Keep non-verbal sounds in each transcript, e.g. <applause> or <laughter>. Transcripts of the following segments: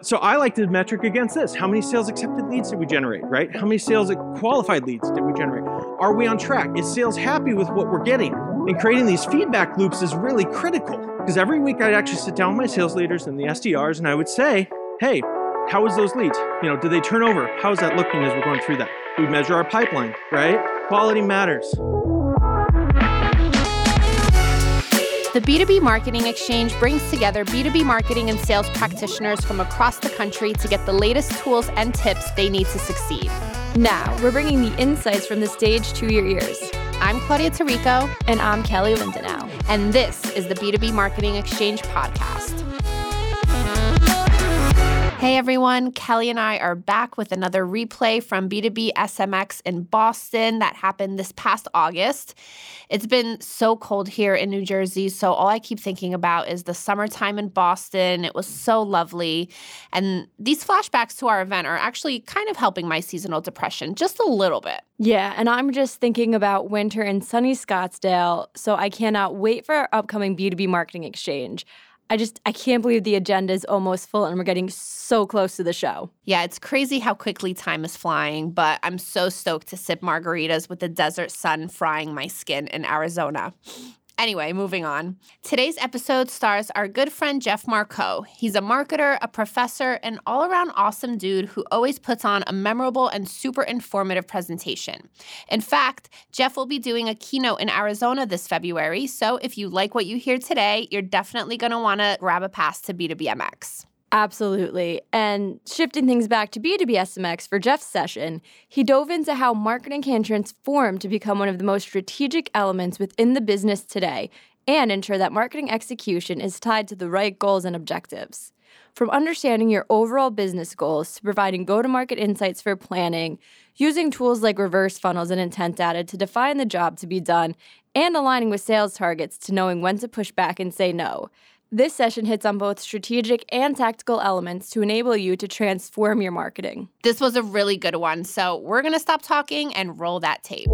So I like to metric against this. How many sales accepted leads did we generate, right? How many sales qualified leads did we generate? Are we on track? Is sales happy with what we're getting? And creating these feedback loops is really critical because every week I'd actually sit down with my sales leaders and the SDRs and I would say, hey, how is those leads? You know, do they turn over? How is that looking as we're going through that? We measure our pipeline, right? Quality matters. The B2B Marketing Exchange brings together B2B marketing and sales practitioners from across the country to get the latest tools and tips they need to succeed. Now, we're bringing the insights from the stage to your ears. I'm Claudia Tarico. And I'm Kelly Lindenau. And this is the B2B Marketing Exchange podcast. Hey everyone, Kelly and I are back with another replay from B2B SMX in Boston that happened this past August. It's been so cold here in New Jersey, so all I keep thinking about is the summertime in Boston. It was so lovely. And these flashbacks to our event are actually kind of helping my seasonal depression just a little bit. Yeah, and I'm just thinking about winter in sunny Scottsdale, so I cannot wait for our upcoming B2B marketing exchange. I just I can't believe the agenda is almost full and we're getting so close to the show. Yeah, it's crazy how quickly time is flying, but I'm so stoked to sip margaritas with the desert sun frying my skin in Arizona. Anyway, moving on. Today's episode stars our good friend Jeff Marcoux. He's a marketer, a professor, an all around awesome dude who always puts on a memorable and super informative presentation. In fact, Jeff will be doing a keynote in Arizona this February, so if you like what you hear today, you're definitely going to want to grab a pass to B2BMX. Absolutely. And shifting things back to B2B SMX for Jeff's session, he dove into how marketing can transform to become one of the most strategic elements within the business today and ensure that marketing execution is tied to the right goals and objectives. From understanding your overall business goals to providing go to market insights for planning, using tools like reverse funnels and intent data to define the job to be done, and aligning with sales targets to knowing when to push back and say no. This session hits on both strategic and tactical elements to enable you to transform your marketing. This was a really good one, so we're going to stop talking and roll that tape.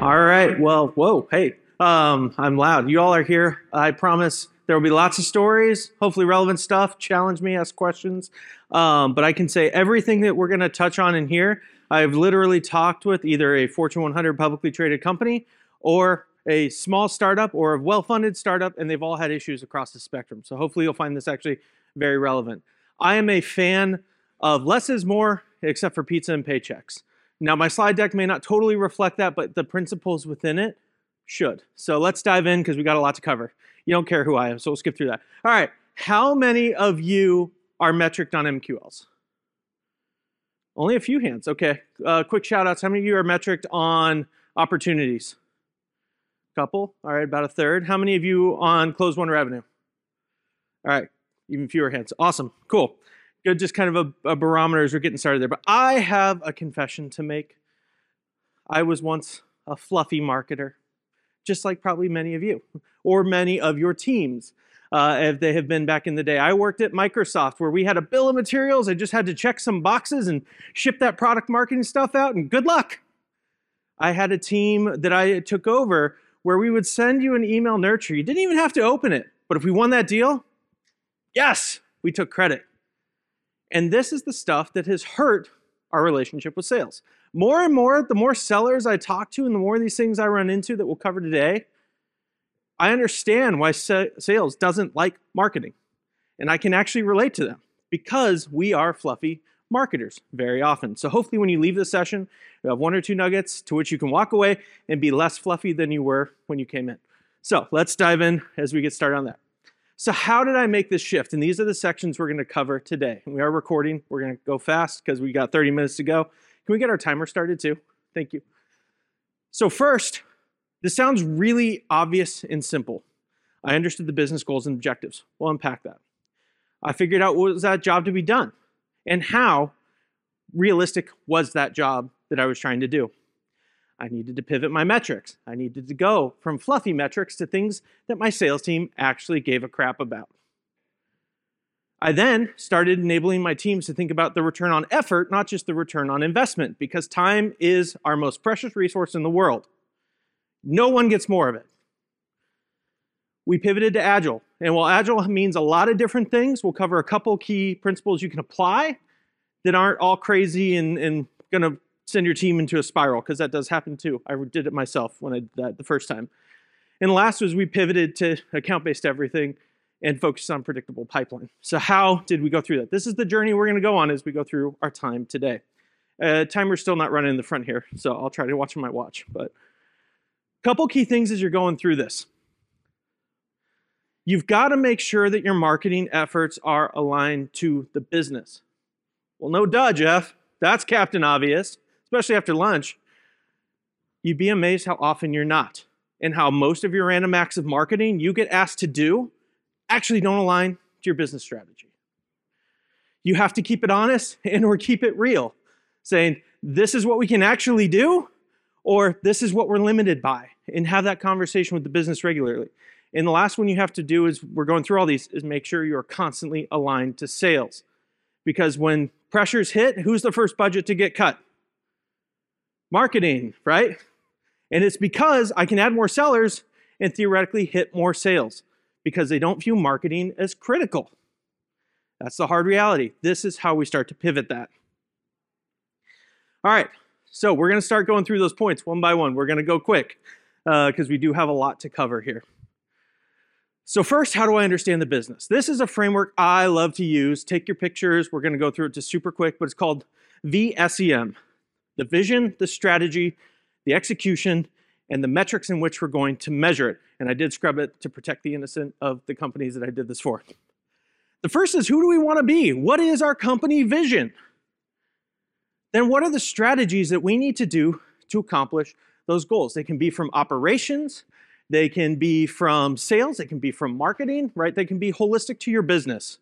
All right. Well, whoa, hey, um, I'm loud. You all are here. I promise there will be lots of stories, hopefully relevant stuff. Challenge me, ask questions. Um, but I can say everything that we're going to touch on in here, I've literally talked with either a Fortune 100 publicly traded company or a small startup or a well funded startup, and they've all had issues across the spectrum. So hopefully you'll find this actually very relevant. I am a fan of less is more, except for pizza and paychecks. Now, my slide deck may not totally reflect that, but the principles within it should. So let's dive in because we got a lot to cover. You don't care who I am, so we'll skip through that. All right, how many of you are metriced on MQLs? Only a few hands. Okay, uh, quick shout outs. How many of you are metriced on opportunities? Couple. All right, about a third. How many of you on closed won revenue? All right, even fewer hands. Awesome. Cool. Good, just kind of a, a barometer as we're getting started there. But I have a confession to make. I was once a fluffy marketer, just like probably many of you, or many of your teams. Uh, if they have been back in the day. I worked at Microsoft where we had a bill of materials. I just had to check some boxes and ship that product marketing stuff out, and good luck. I had a team that I took over where we would send you an email nurture. You didn't even have to open it. But if we won that deal, yes, we took credit. And this is the stuff that has hurt our relationship with sales. More and more, the more sellers I talk to and the more of these things I run into that we'll cover today, I understand why sales doesn't like marketing. And I can actually relate to them because we are fluffy marketers very often. So hopefully when you leave the session, you have one or two nuggets to which you can walk away and be less fluffy than you were when you came in. So let's dive in as we get started on that. So how did I make this shift? And these are the sections we're going to cover today. We are recording. We're going to go fast because we got 30 minutes to go. Can we get our timer started too? Thank you. So first, this sounds really obvious and simple. I understood the business goals and objectives. We'll unpack that. I figured out what was that job to be done and how realistic was that job that I was trying to do. I needed to pivot my metrics. I needed to go from fluffy metrics to things that my sales team actually gave a crap about. I then started enabling my teams to think about the return on effort, not just the return on investment, because time is our most precious resource in the world. No one gets more of it. We pivoted to Agile. And while Agile means a lot of different things, we'll cover a couple key principles you can apply that aren't all crazy and, and going to send your team into a spiral, because that does happen too. I did it myself when I did that the first time. And last was we pivoted to account based everything and focused on predictable pipeline. So, how did we go through that? This is the journey we're going to go on as we go through our time today. Uh, timer's still not running in the front here, so I'll try to watch my watch. But a couple key things as you're going through this. You've got to make sure that your marketing efforts are aligned to the business. Well, no duh, Jeff. That's Captain Obvious, especially after lunch. You'd be amazed how often you're not, and how most of your random acts of marketing you get asked to do actually don't align to your business strategy. You have to keep it honest <laughs> and or keep it real, saying this is what we can actually do or this is what we're limited by and have that conversation with the business regularly. And the last one you have to do is we're going through all these is make sure you're constantly aligned to sales. Because when pressures hit, who's the first budget to get cut? Marketing, right? And it's because I can add more sellers and theoretically hit more sales because they don't view marketing as critical. That's the hard reality. This is how we start to pivot that. All right, so we're going to start going through those points one by one. We're going to go quick because uh, we do have a lot to cover here. So, first, how do I understand the business? This is a framework I love to use. Take your pictures. We're going to go through it just super quick, but it's called VSEM the vision, the strategy, the execution, and the metrics in which we're going to measure it. And I did scrub it to protect the innocent of the companies that I did this for. The first is who do we want to be? What is our company vision? Then, what are the strategies that we need to do to accomplish those goals? They can be from operations, they can be from sales, they can be from marketing, right? They can be holistic to your business.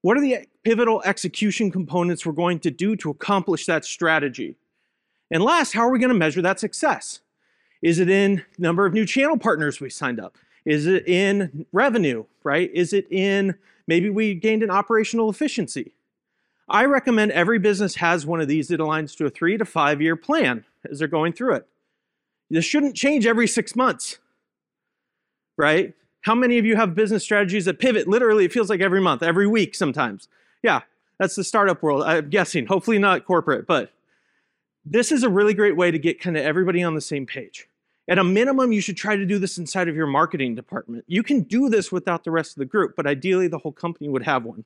What are the pivotal execution components we're going to do to accomplish that strategy? And last, how are we going to measure that success? Is it in number of new channel partners we signed up? Is it in revenue, right? Is it in maybe we gained an operational efficiency? I recommend every business has one of these that aligns to a three to five year plan as they're going through it. This shouldn't change every six months, right? How many of you have business strategies that pivot? Literally, it feels like every month, every week sometimes. Yeah, that's the startup world. I'm guessing, hopefully not corporate, but this is a really great way to get kind of everybody on the same page. At a minimum, you should try to do this inside of your marketing department. You can do this without the rest of the group, but ideally, the whole company would have one.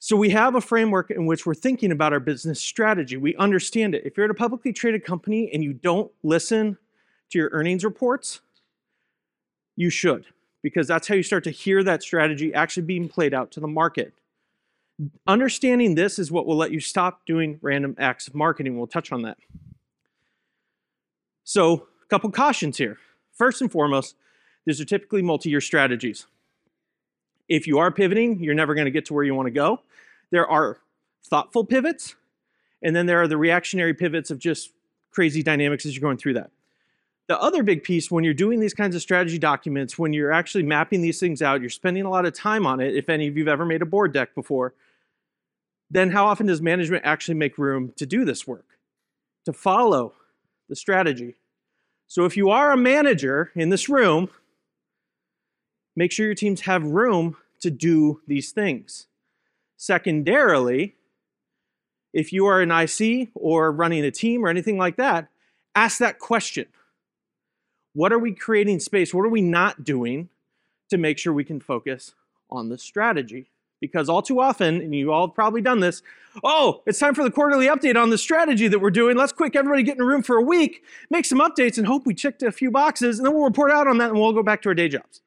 So, we have a framework in which we're thinking about our business strategy. We understand it. If you're at a publicly traded company and you don't listen to your earnings reports, you should, because that's how you start to hear that strategy actually being played out to the market. Understanding this is what will let you stop doing random acts of marketing. We'll touch on that. So, a couple cautions here. First and foremost, these are typically multi year strategies. If you are pivoting, you're never going to get to where you want to go. There are thoughtful pivots, and then there are the reactionary pivots of just crazy dynamics as you're going through that. The other big piece when you're doing these kinds of strategy documents, when you're actually mapping these things out, you're spending a lot of time on it. If any of you've ever made a board deck before, then how often does management actually make room to do this work, to follow the strategy? So if you are a manager in this room, make sure your teams have room to do these things. Secondarily, if you are an IC or running a team or anything like that, ask that question. What are we creating space? What are we not doing to make sure we can focus on the strategy? because all too often, and you all have probably done this, oh, it's time for the quarterly update on the strategy that we're doing. Let's quick everybody get in a room for a week, make some updates, and hope we checked a few boxes, and then we'll report out on that and we'll go back to our day jobs.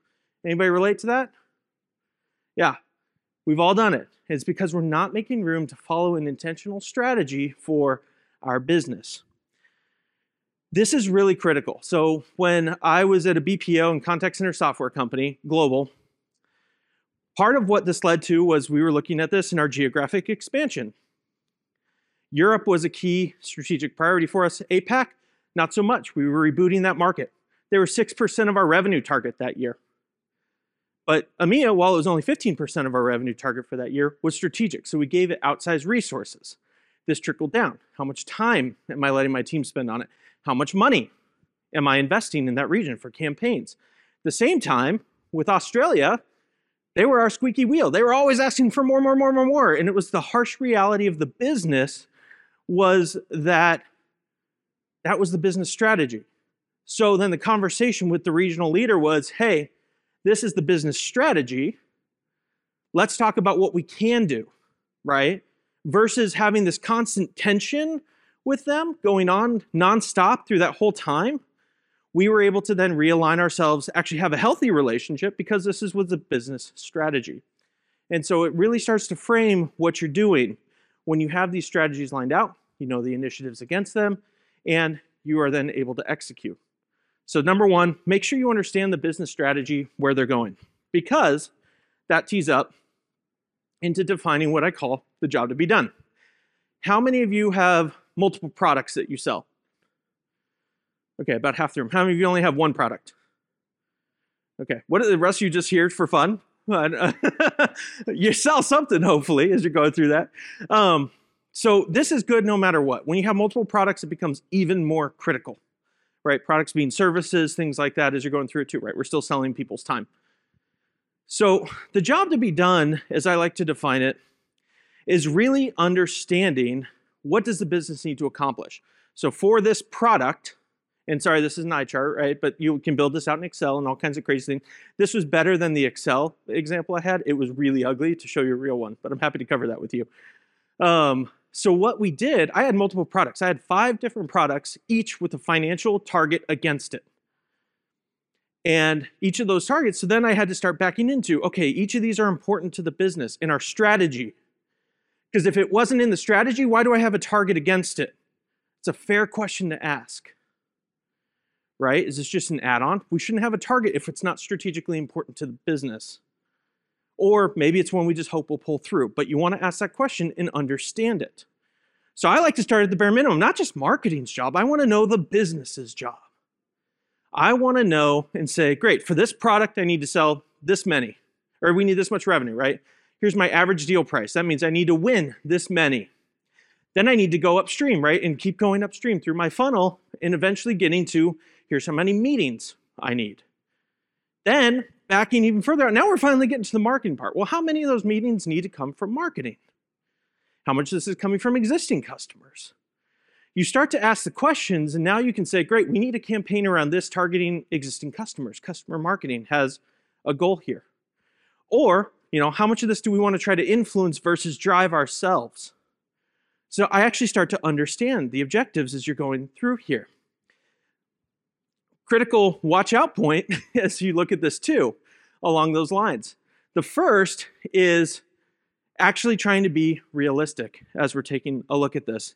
Anybody relate to that? Yeah, we've all done it. It's because we're not making room to follow an intentional strategy for our business. This is really critical. So, when I was at a BPO and contact center software company, global, Part of what this led to was we were looking at this in our geographic expansion. Europe was a key strategic priority for us. APAC, not so much. We were rebooting that market. They were 6% of our revenue target that year. But EMEA, while it was only 15% of our revenue target for that year, was strategic. So we gave it outsized resources. This trickled down. How much time am I letting my team spend on it? How much money am I investing in that region for campaigns? The same time, with Australia, they were our squeaky wheel. They were always asking for more, more, more, more, more. And it was the harsh reality of the business was that that was the business strategy. So then the conversation with the regional leader was, hey, this is the business strategy. Let's talk about what we can do, right? Versus having this constant tension with them going on nonstop through that whole time we were able to then realign ourselves, actually have a healthy relationship because this is with the business strategy. And so it really starts to frame what you're doing when you have these strategies lined out, you know the initiatives against them, and you are then able to execute. So, number one, make sure you understand the business strategy where they're going because that tees up into defining what I call the job to be done. How many of you have multiple products that you sell? Okay, about half the room. How many of you only have one product? Okay, what are the rest of you just here for fun? <laughs> <laughs> you sell something, hopefully, as you're going through that. Um, so this is good no matter what. When you have multiple products, it becomes even more critical, right? Products being services, things like that, as you're going through it too, right? We're still selling people's time. So the job to be done, as I like to define it, is really understanding what does the business need to accomplish. So for this product, and sorry, this is an eye chart, right? But you can build this out in Excel and all kinds of crazy things. This was better than the Excel example I had. It was really ugly to show you a real one, but I'm happy to cover that with you. Um, so what we did, I had multiple products. I had five different products, each with a financial target against it. And each of those targets, so then I had to start backing into, okay, each of these are important to the business and our strategy. Because if it wasn't in the strategy, why do I have a target against it? It's a fair question to ask right? Is this just an add on? We shouldn't have a target if it's not strategically important to the business. Or maybe it's one we just hope will pull through, but you want to ask that question and understand it. So I like to start at the bare minimum, not just marketing's job. I want to know the business's job. I want to know and say, great, for this product, I need to sell this many, or we need this much revenue, right? Here's my average deal price. That means I need to win this many. Then I need to go upstream, right? And keep going upstream through my funnel and eventually getting to Here's how many meetings I need. Then, backing even further out, now we're finally getting to the marketing part. Well, how many of those meetings need to come from marketing? How much of this is coming from existing customers? You start to ask the questions, and now you can say, great, we need a campaign around this targeting existing customers. Customer marketing has a goal here. Or, you know, how much of this do we want to try to influence versus drive ourselves? So I actually start to understand the objectives as you're going through here critical watch out point <laughs> as you look at this too, along those lines. The first is actually trying to be realistic as we're taking a look at this.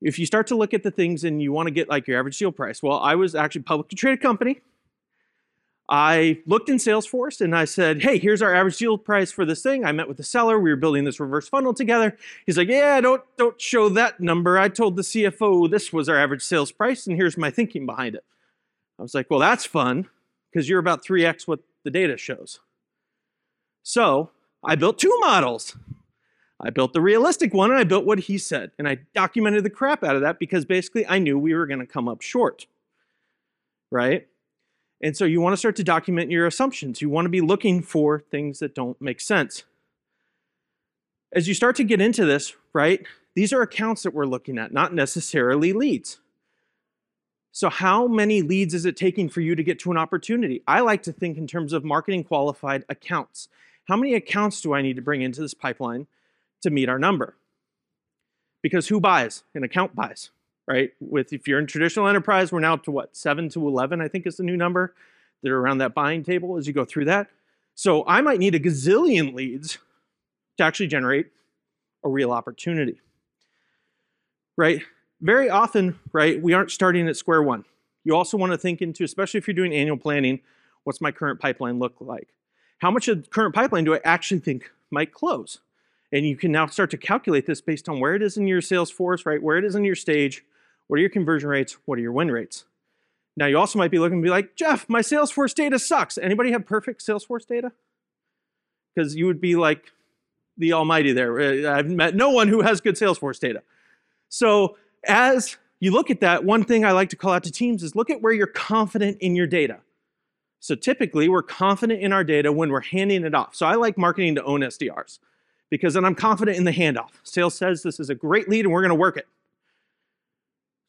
If you start to look at the things and you want to get like your average deal price, well, I was actually publicly traded company. I looked in Salesforce and I said, hey, here's our average deal price for this thing. I met with the seller. We were building this reverse funnel together. He's like, yeah, don't, don't show that number. I told the CFO this was our average sales price, and here's my thinking behind it. I was like, well, that's fun because you're about 3x what the data shows. So I built two models. I built the realistic one and I built what he said. And I documented the crap out of that because basically I knew we were going to come up short. Right? And so you want to start to document your assumptions. You want to be looking for things that don't make sense. As you start to get into this, right, these are accounts that we're looking at, not necessarily leads. So, how many leads is it taking for you to get to an opportunity? I like to think in terms of marketing qualified accounts. How many accounts do I need to bring into this pipeline to meet our number? Because who buys? An account buys, right? With if you're in traditional enterprise, we're now up to what, seven to 11, I think is the new number. They're around that buying table as you go through that. So, I might need a gazillion leads to actually generate a real opportunity, right? Very often, right, we aren't starting at square one. You also want to think into, especially if you're doing annual planning, what's my current pipeline look like? How much of the current pipeline do I actually think might close? And you can now start to calculate this based on where it is in your Salesforce, right? Where it is in your stage, what are your conversion rates, what are your win rates? Now you also might be looking to be like, Jeff, my Salesforce data sucks. Anybody have perfect Salesforce data? Because you would be like the almighty there. I've met no one who has good Salesforce data. So as you look at that, one thing I like to call out to teams is look at where you're confident in your data. So typically, we're confident in our data when we're handing it off. So I like marketing to own SDRs because then I'm confident in the handoff. Sales says this is a great lead and we're going to work it.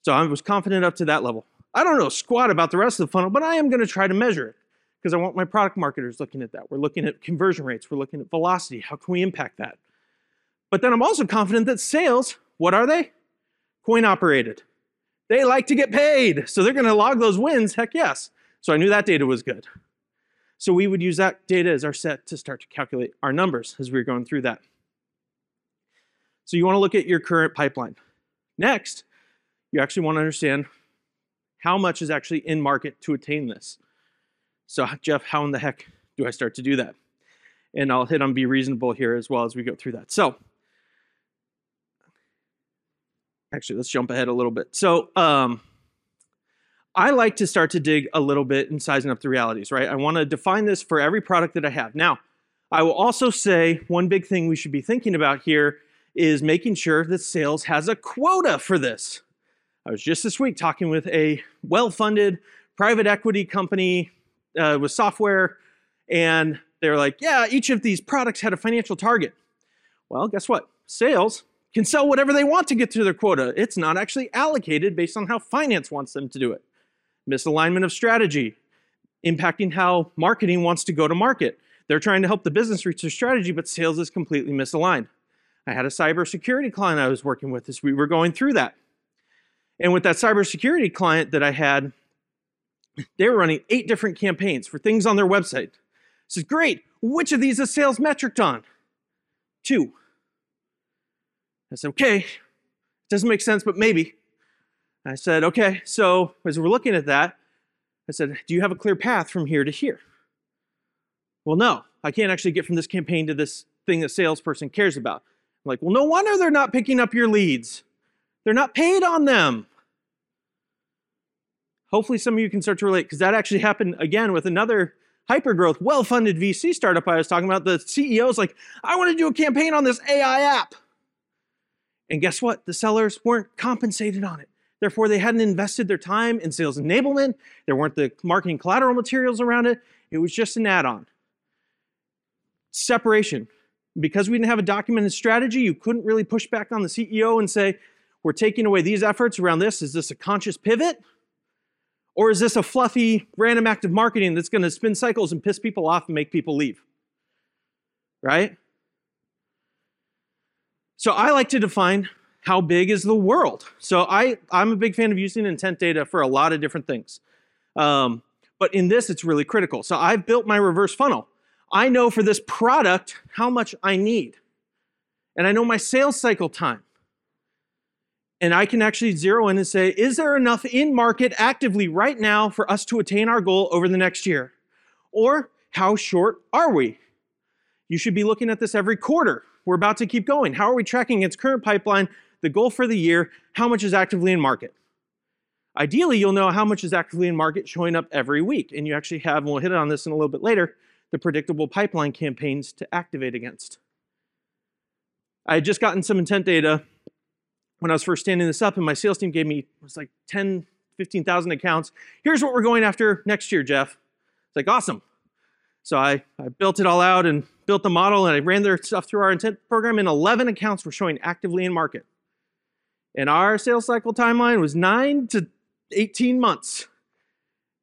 So I was confident up to that level. I don't know squat about the rest of the funnel, but I am going to try to measure it because I want my product marketers looking at that. We're looking at conversion rates, we're looking at velocity. How can we impact that? But then I'm also confident that sales, what are they? Coin operated. They like to get paid, so they're going to log those wins. Heck yes. So I knew that data was good. So we would use that data as our set to start to calculate our numbers as we were going through that. So you want to look at your current pipeline. Next, you actually want to understand how much is actually in market to attain this. So Jeff, how in the heck do I start to do that? And I'll hit on be reasonable here as well as we go through that. So actually, let's jump ahead a little bit. So um, I like to start to dig a little bit in sizing up the realities, right? I want to define this for every product that I have. Now, I will also say one big thing we should be thinking about here is making sure that sales has a quota for this. I was just this week talking with a well funded private equity company uh, with software, and they're like, yeah, each of these products had a financial target. Well, guess what? Sales can sell whatever they want to get to their quota. It's not actually allocated based on how finance wants them to do it. Misalignment of strategy, impacting how marketing wants to go to market. They're trying to help the business reach their strategy, but sales is completely misaligned. I had a cybersecurity client I was working with as we were going through that. And with that cybersecurity client that I had, they were running eight different campaigns for things on their website. I said, Great, which of these is sales metric on? Two. I said, Okay, it doesn't make sense, but maybe. I said, Okay, so as we're looking at that, I said, Do you have a clear path from here to here? Well, no, I can't actually get from this campaign to this thing that salesperson cares about. I'm like, well, no wonder they're not picking up your leads. They're not paid on them. Hopefully, some of you can start to relate because that actually happened again with another hypergrowth, well funded VC startup I was talking about. The CEO's like, I want to do a campaign on this AI app. And guess what? The sellers weren't compensated on it. Therefore, they hadn't invested their time in sales enablement. There weren't the marketing collateral materials around it. It was just an add on. Separation because we didn't have a documented strategy, you couldn't really push back on the CEO and say, we're taking away these efforts around this. Is this a conscious pivot? Or is this a fluffy, random act of marketing that's going to spin cycles and piss people off and make people leave? Right? So I like to define how big is the world. So I, I'm a big fan of using intent data for a lot of different things. Um, but in this, it's really critical. So I've built my reverse funnel. I know for this product how much I need. And I know my sales cycle time. And I can actually zero in and say, is there enough in market actively right now for us to attain our goal over the next year? Or how short are we? You should be looking at this every quarter. We're about to keep going. How are we tracking against current pipeline, the goal for the year, how much is actively in market? Ideally, you'll know how much is actively in market showing up every week. And you actually have, and we'll hit on this in a little bit later, the predictable pipeline campaigns to activate against. I had just gotten some intent data when I was first standing this up, and my sales team gave me it was like 10, 15,000 accounts. Here's what we're going after next year, Jeff. It's like awesome. So I, I built it all out and built the model, and I ran their stuff through our intent program, and 11 accounts were showing actively in market. And our sales cycle timeline was nine to 18 months.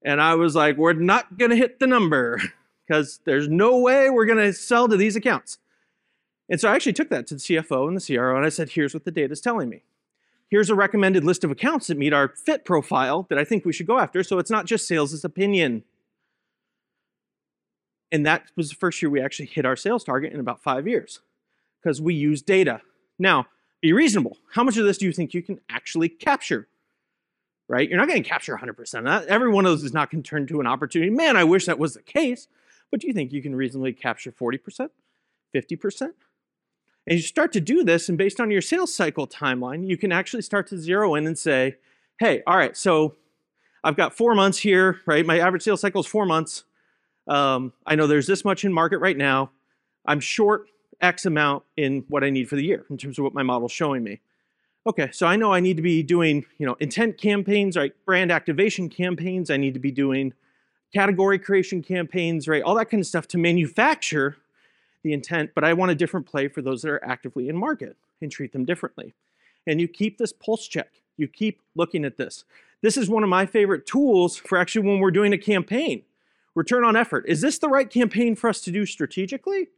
And I was like, we're not going to hit the number. because there's no way we're going to sell to these accounts. And so I actually took that to the CFO and the CRO and I said, here's what the data is telling me. Here's a recommended list of accounts that meet our fit profile that I think we should go after. So it's not just sales' opinion. And that was the first year we actually hit our sales target in about five years because we use data. Now, be reasonable. How much of this do you think you can actually capture? Right? You're not going to capture 100% of that. Every one of those is not going to turn to an opportunity. Man, I wish that was the case. But do you think you can reasonably capture 40%, 50%? And you start to do this, and based on your sales cycle timeline, you can actually start to zero in and say, hey, all right, so I've got four months here, right? My average sales cycle is four months. Um, I know there's this much in market right now. I'm short X amount in what I need for the year in terms of what my model's showing me. Okay, so I know I need to be doing, you know, intent campaigns, right? Brand activation campaigns. I need to be doing category creation campaigns, right? All that kind of stuff to manufacture the intent, but I want a different play for those that are actively in market and treat them differently. And you keep this pulse check. You keep looking at this. This is one of my favorite tools for actually when we're doing a campaign. Return on effort. Is this the right campaign for us to do strategically?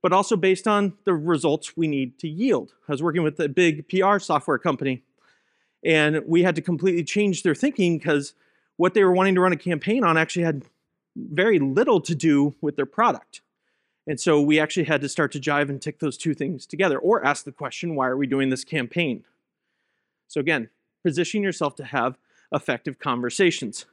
But also based on the results we need to yield. I was working with a big PR software company, and we had to completely change their thinking because what they were wanting to run a campaign on actually had very little to do with their product. And so we actually had to start to jive and tick those two things together or ask the question why are we doing this campaign? So, again, position yourself to have effective conversations.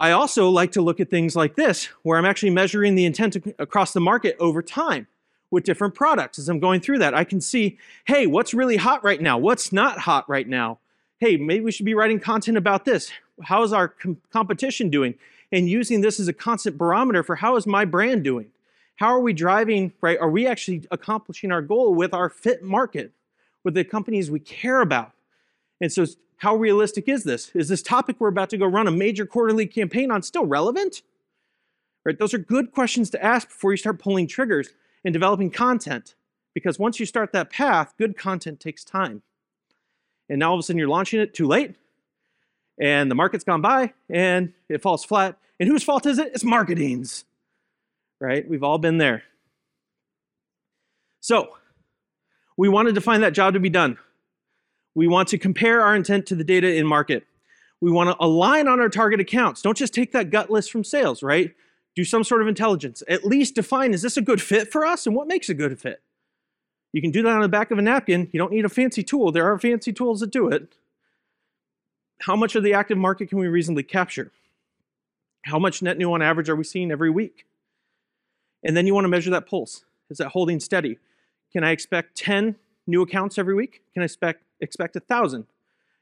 I also like to look at things like this, where I'm actually measuring the intent across the market over time with different products. As I'm going through that, I can see, hey, what's really hot right now? What's not hot right now? Hey, maybe we should be writing content about this. How is our com- competition doing? And using this as a constant barometer for how is my brand doing? How are we driving, right? Are we actually accomplishing our goal with our fit market, with the companies we care about? And so how realistic is this? Is this topic we're about to go run a major quarterly campaign on still relevant? Right? Those are good questions to ask before you start pulling triggers and developing content. Because once you start that path, good content takes time. And now all of a sudden you're launching it too late, and the market's gone by, and it falls flat. And whose fault is it? It's marketing's. Right? We've all been there. So, we want to define that job to be done. We want to compare our intent to the data in market. We want to align on our target accounts. Don't just take that gut list from sales, right? Do some sort of intelligence. At least define is this a good fit for us and what makes a good fit? You can do that on the back of a napkin. You don't need a fancy tool. There are fancy tools that do it. How much of the active market can we reasonably capture? How much net new on average are we seeing every week? And then you want to measure that pulse. Is that holding steady? Can I expect 10 new accounts every week? Can I expect expect a thousand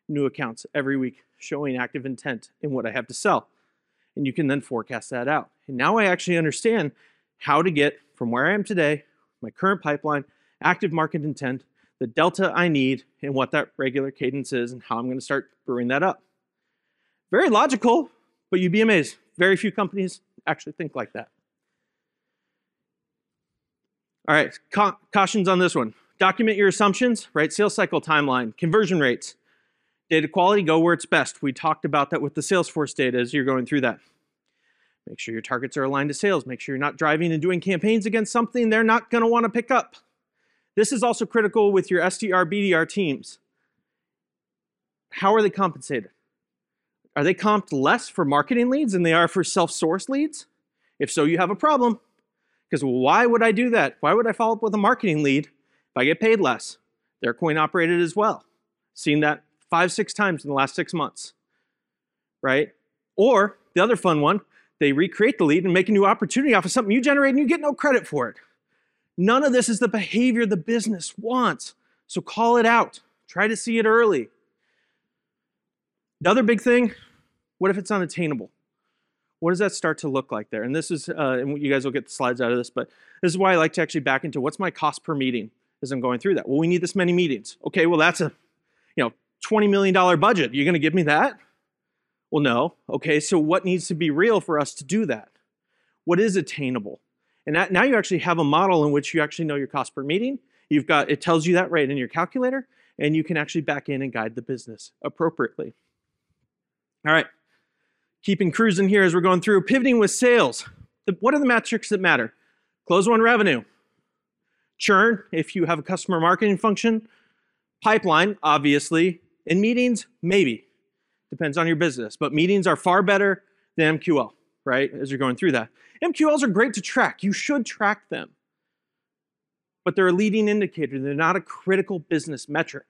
new accounts every week showing active intent in what I have to sell. And you can then forecast that out. And now I actually understand how to get from where I am today, my current pipeline, active market intent, the delta I need, and what that regular cadence is, and how I'm going to start brewing that up. Very logical, but you'd be amazed. Very few companies actually think like that. All right, ca- cautions on this one. Document your assumptions, right? Sales cycle timeline, conversion rates, data quality, go where it's best. We talked about that with the Salesforce data as you're going through that. Make sure your targets are aligned to sales. Make sure you're not driving and doing campaigns against something they're not going to want to pick up. This is also critical with your SDR, BDR teams. How are they compensated? Are they comped less for marketing leads than they are for self source leads? If so, you have a problem. Because why would I do that? Why would I follow up with a marketing lead I get paid less, they're coin operated as well. Seen that five, six times in the last six months, right? Or the other fun one, they recreate the lead and make a new opportunity off of something you generate and you get no credit for it. None of this is the behavior the business wants. So call it out. Try to see it early. The other big thing what if it's unattainable? What does that start to look like there? And this is, uh, and you guys will get the slides out of this, but this is why I like to actually back into what's my cost per meeting as I'm going through that. Well, we need this many meetings. Okay, well, that's a, you know, $20 million budget. You're going to give me that? Well, no. Okay, so what needs to be real for us to do that? What is attainable? And that, now you actually have a model in which you actually know your cost per meeting. You've got, it tells you that right in your calculator, and you can actually back in and guide the business appropriately. All right, keeping cruising here as we're going through, pivoting with sales. The, what are the metrics that matter? Closed won revenue, churn if you have a customer marketing function, pipeline, obviously, and meetings, maybe. Depends on your business. But meetings are far better than MQL, right? As you're going through that. MQLs are great to track. You should track them. But they're a leading indicator, they're not a critical business metric.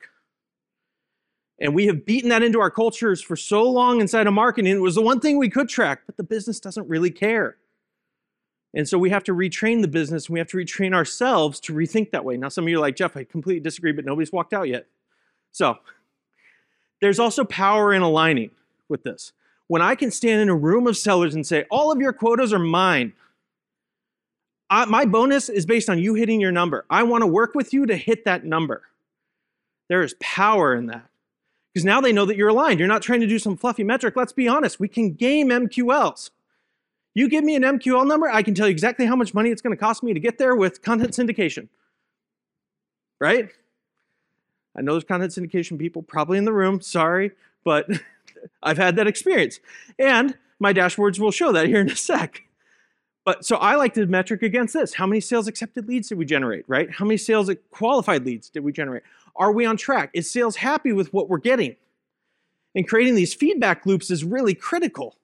And we have beaten that into our cultures for so long inside of marketing. It was the one thing we could track, but the business doesn't really care. And so we have to retrain the business and we have to retrain ourselves to rethink that way. Now, some of you are like, Jeff, I completely disagree, but nobody's walked out yet. So there's also power in aligning with this. When I can stand in a room of sellers and say, all of your quotas are mine, I, my bonus is based on you hitting your number. I want to work with you to hit that number. There is power in that. Because now they know that you're aligned. You're not trying to do some fluffy metric. Let's be honest, we can game MQLs. You give me an MQL number, I can tell you exactly how much money it's going to cost me to get there with content syndication. Right? I know there's content syndication people probably in the room, sorry, but <laughs> I've had that experience. And my dashboards will show that here in a sec. But so I like to metric against this. How many sales accepted leads did we generate, right? How many sales qualified leads did we generate? Are we on track? Is sales happy with what we're getting? And creating these feedback loops is really critical.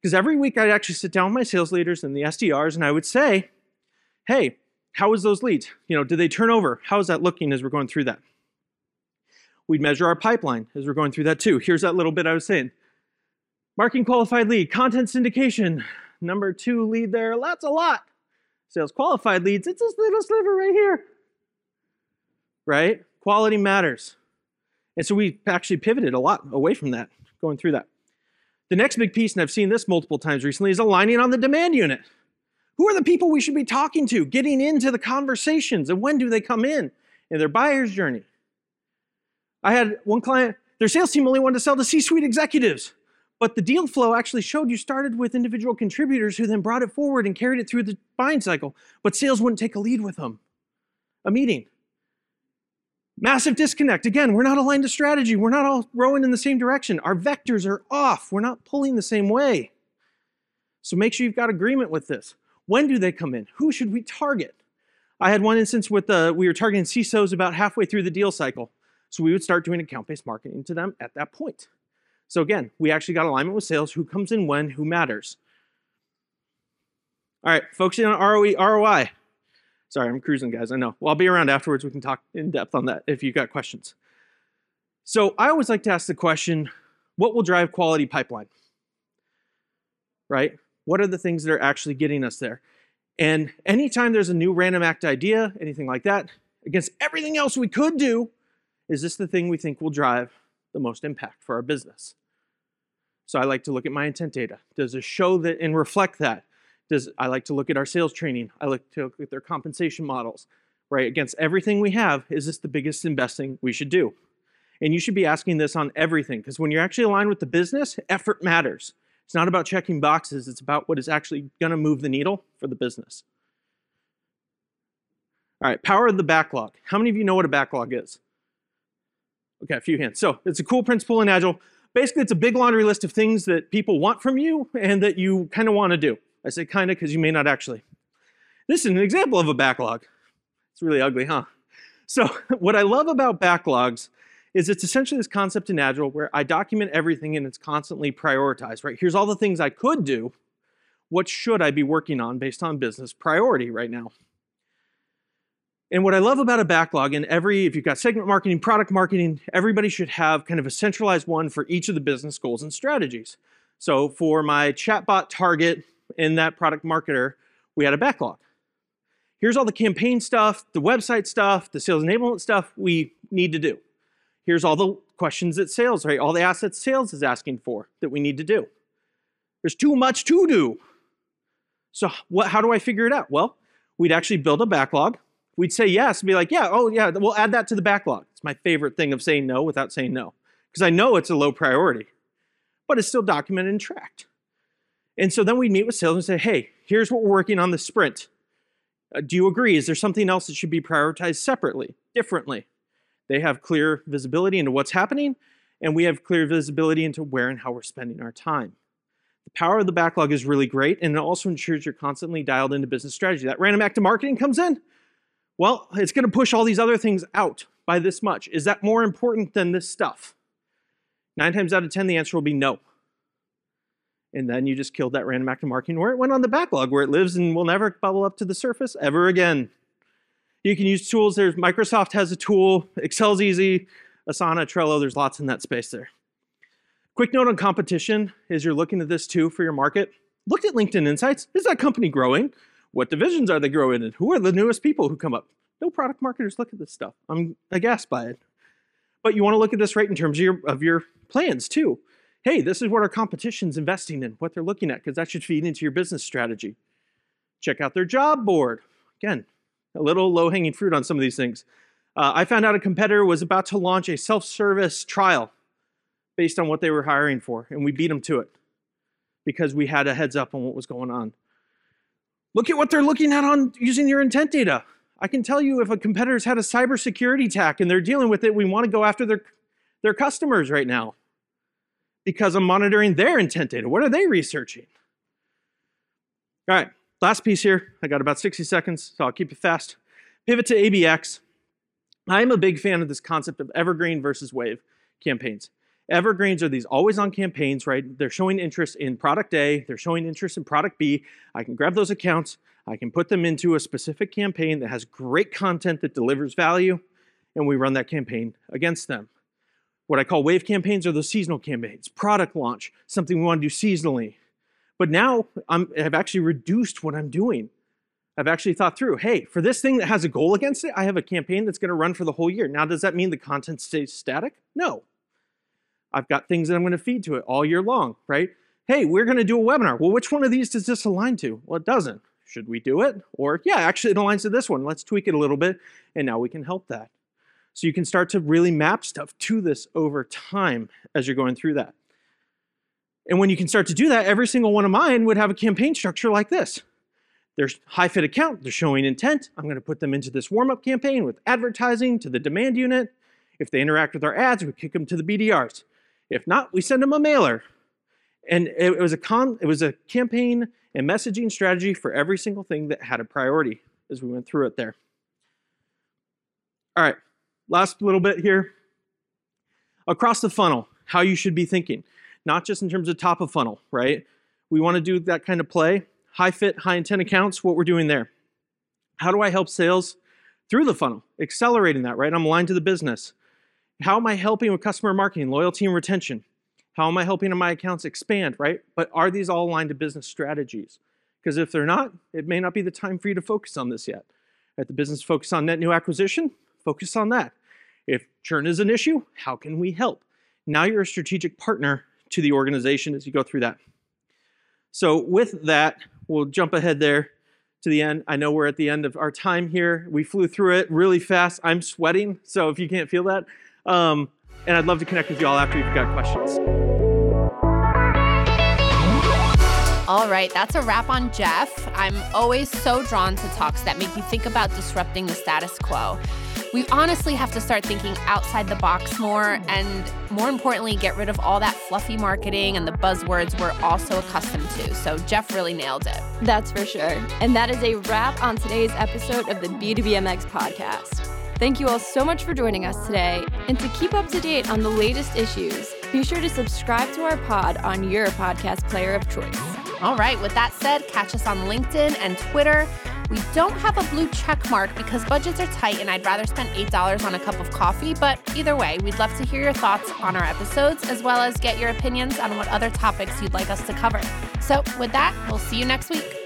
Because every week I'd actually sit down with my sales leaders and the SDRs and I would say, hey, how was those leads? You know, did they turn over? How is that looking as we're going through that? We'd measure our pipeline as we're going through that too. Here's that little bit I was saying. Marketing qualified lead, content syndication, number two lead there, that's a lot. Sales qualified leads, it's this little sliver right here. Right? Quality matters. And so we actually pivoted a lot away from that, going through that. The next big piece, and I've seen this multiple times recently, is aligning on the demand unit. Who are the people we should be talking to, getting into the conversations, and when do they come in in their buyer's journey? I had one client, their sales team only wanted to sell to C suite executives. But the deal flow actually showed you started with individual contributors who then brought it forward and carried it through the buying cycle. But sales wouldn't take a lead with them. A meeting. Massive disconnect. Again, we're not aligned to strategy. We're not all rowing in the same direction. Our vectors are off. We're not pulling the same way. So make sure you've got agreement with this. When do they come in? Who should we target? I had one instance with the, we were targeting CISOs about halfway through the deal cycle. So we would start doing account-based marketing to them at that point. So again, we actually got alignment with sales, who comes in when, who matters. All right, focusing on ROE, ROI. Sorry, I'm cruising, guys. I know. Well, I'll be around afterwards. We can talk in depth on that if you've got questions. So I always like to ask the question, what will drive quality pipeline? Right? What are the things that are actually getting us there? And anytime there's a new random act idea, anything like that, against everything else we could do, is this the thing we think will drive the most impact for our business? So I like to look at my intent data. Does it show that and reflect that? Does I like to look at our sales training? I like to look at their compensation models, right? Against everything we have, is this the biggest investing we should do? And you should be asking this on everything because when you're actually aligned with the business, effort matters. It's not about checking boxes, it's about what is actually going to move the needle for the business. All right, power of the backlog. How many of you know what a backlog is? Okay, a few hands. So it's a cool principle in Agile basically it's a big laundry list of things that people want from you and that you kind of want to do. I say kind of because you may not actually. This is an example of a backlog. It's really ugly, huh? So <laughs> what I love about backlogs is it's essentially this concept in Agile where I document everything and it's constantly prioritized, right? Here's all the things I could do. What should I be working on based on business priority right now? And what I love about a backlog, and every, if you've got segment marketing, product marketing, everybody should have kind of a centralized one for each of the business goals and strategies. So for my chatbot target in that product marketer, we had a backlog. Here's all the campaign stuff, the website stuff, the sales enablement stuff we need to do. Here's all the questions that sales, right? All the assets sales is asking for that we need to do. There's too much to do. So what, how do I figure it out? Well, we'd actually build a backlog we'd say yes and be like, yeah, oh yeah, we'll add that to the backlog. It's my favorite thing of saying no without saying no because I know it's a low priority, but it's still documented and tracked. And so then we'd meet with sales and say, hey, here's what we're working on the sprint. Uh, do you agree? Is there something else that should be prioritized separately, differently? They have clear visibility into what's happening, and we have clear visibility into where and how we're spending our time. The power of the backlog is really great, and it also ensures you're constantly dialed into business strategy. That random act of marketing comes in, well, it's going to push all these other things out by this much. Is that more important than this stuff? Nine times out of 10, the answer will be no. And then you just killed that random act of marketing where it went on the backlog, where it lives and will never bubble up to the surface ever again. You can use tools. There's Microsoft has a tool. Excel's easy. Asana, Trello, there's lots in that space there. Quick note on competition as you're looking at this too for your market. Look at LinkedIn Insights. Is that company growing? What divisions are they growing in? Who are the newest people who come up? No product marketers look at this stuff. I'm aghast by it. But you want to look at this right in terms of your, of your plans too. Hey, this is what our competition's investing in, what they're looking at, because that should feed into your business strategy. Check out their job board. Again, a little low hanging fruit on some of these things. Uh, I found out a competitor was about to launch a self service trial based on what they were hiring for, and we beat them to it. because we had a heads up on what was going on. Look at what they're looking at on using your intent data. I can tell you if a competitor's had a cybersecurity attack and they're dealing with it, we want to go after their, their customers right now because I'm monitoring their intent data. What are they researching? All right, last piece here. I got about 60 seconds, so I'll keep it fast. Pivot to ABX. I'm a big fan of this concept of evergreen versus wave campaigns. Evergreens are these always on campaigns, right? They're showing interest in product A, they're showing interest in product B. I can grab those accounts, I can put them into a specific campaign that has great content that delivers value, and we run that campaign against them. What I call wave campaigns are the seasonal campaigns, product launch, something we want to do seasonally. But now I'm, I've actually reduced what I'm doing. I've actually thought through, hey, for this thing that has a goal against it, I have a campaign that's going to run for the whole year. Now, does that mean the content stays static? No. I've got things that I'm going to feed to it all year long, right? Hey, we're going to do a webinar. Well, which one of these does this align to? Well, it doesn't. Should we do it? Or, yeah, actually, it aligns to this one. Let's tweak it a little bit, and now we can help that. So you can start to really map stuff to this over time as you're going through that. And when you can start to do that, every single one of mine would have a campaign structure like this. There's high fit account, they're showing intent. I'm going to put them into this warm up campaign with advertising to the demand unit. If they interact with our ads, we kick them to the BDRs. If not, we send them a mailer. And it, was a con, it was a campaign and messaging strategy for every single thing that had a priority as we went through it there. All right, last little bit here. Across the funnel, how you should be thinking, not just in terms of top of funnel, right? We want to do that kind of play. High fit, high intent accounts, what we're doing there. How do I help sales through the funnel? Accelerating that, right? I'm aligned to the business. How am I helping with customer marketing, loyalty, and retention? How am I helping my accounts expand, right? But are these all aligned to business strategies? Because if they're not, it may not be the time for you to focus on this yet. At the business focus on net new acquisition, focus on that. If churn is an issue, how can we help? Now you're a strategic partner to the organization as you go through that. So, with that, we'll jump ahead there to the end. I know we're at the end of our time here. We flew through it really fast. I'm sweating, so if you can't feel that, um, and I'd love to connect with you all after you've got questions. All right, that's a wrap on Jeff. I'm always so drawn to talks that make you think about disrupting the status quo. We honestly have to start thinking outside the box more and, more importantly, get rid of all that fluffy marketing and the buzzwords we're also accustomed to. So, Jeff really nailed it. That's for sure. And that is a wrap on today's episode of the B2BMX podcast. Thank you all so much for joining us today. And to keep up to date on the latest issues, be sure to subscribe to our pod on your podcast player of choice. All right, with that said, catch us on LinkedIn and Twitter. We don't have a blue check mark because budgets are tight and I'd rather spend $8 on a cup of coffee, but either way, we'd love to hear your thoughts on our episodes as well as get your opinions on what other topics you'd like us to cover. So, with that, we'll see you next week.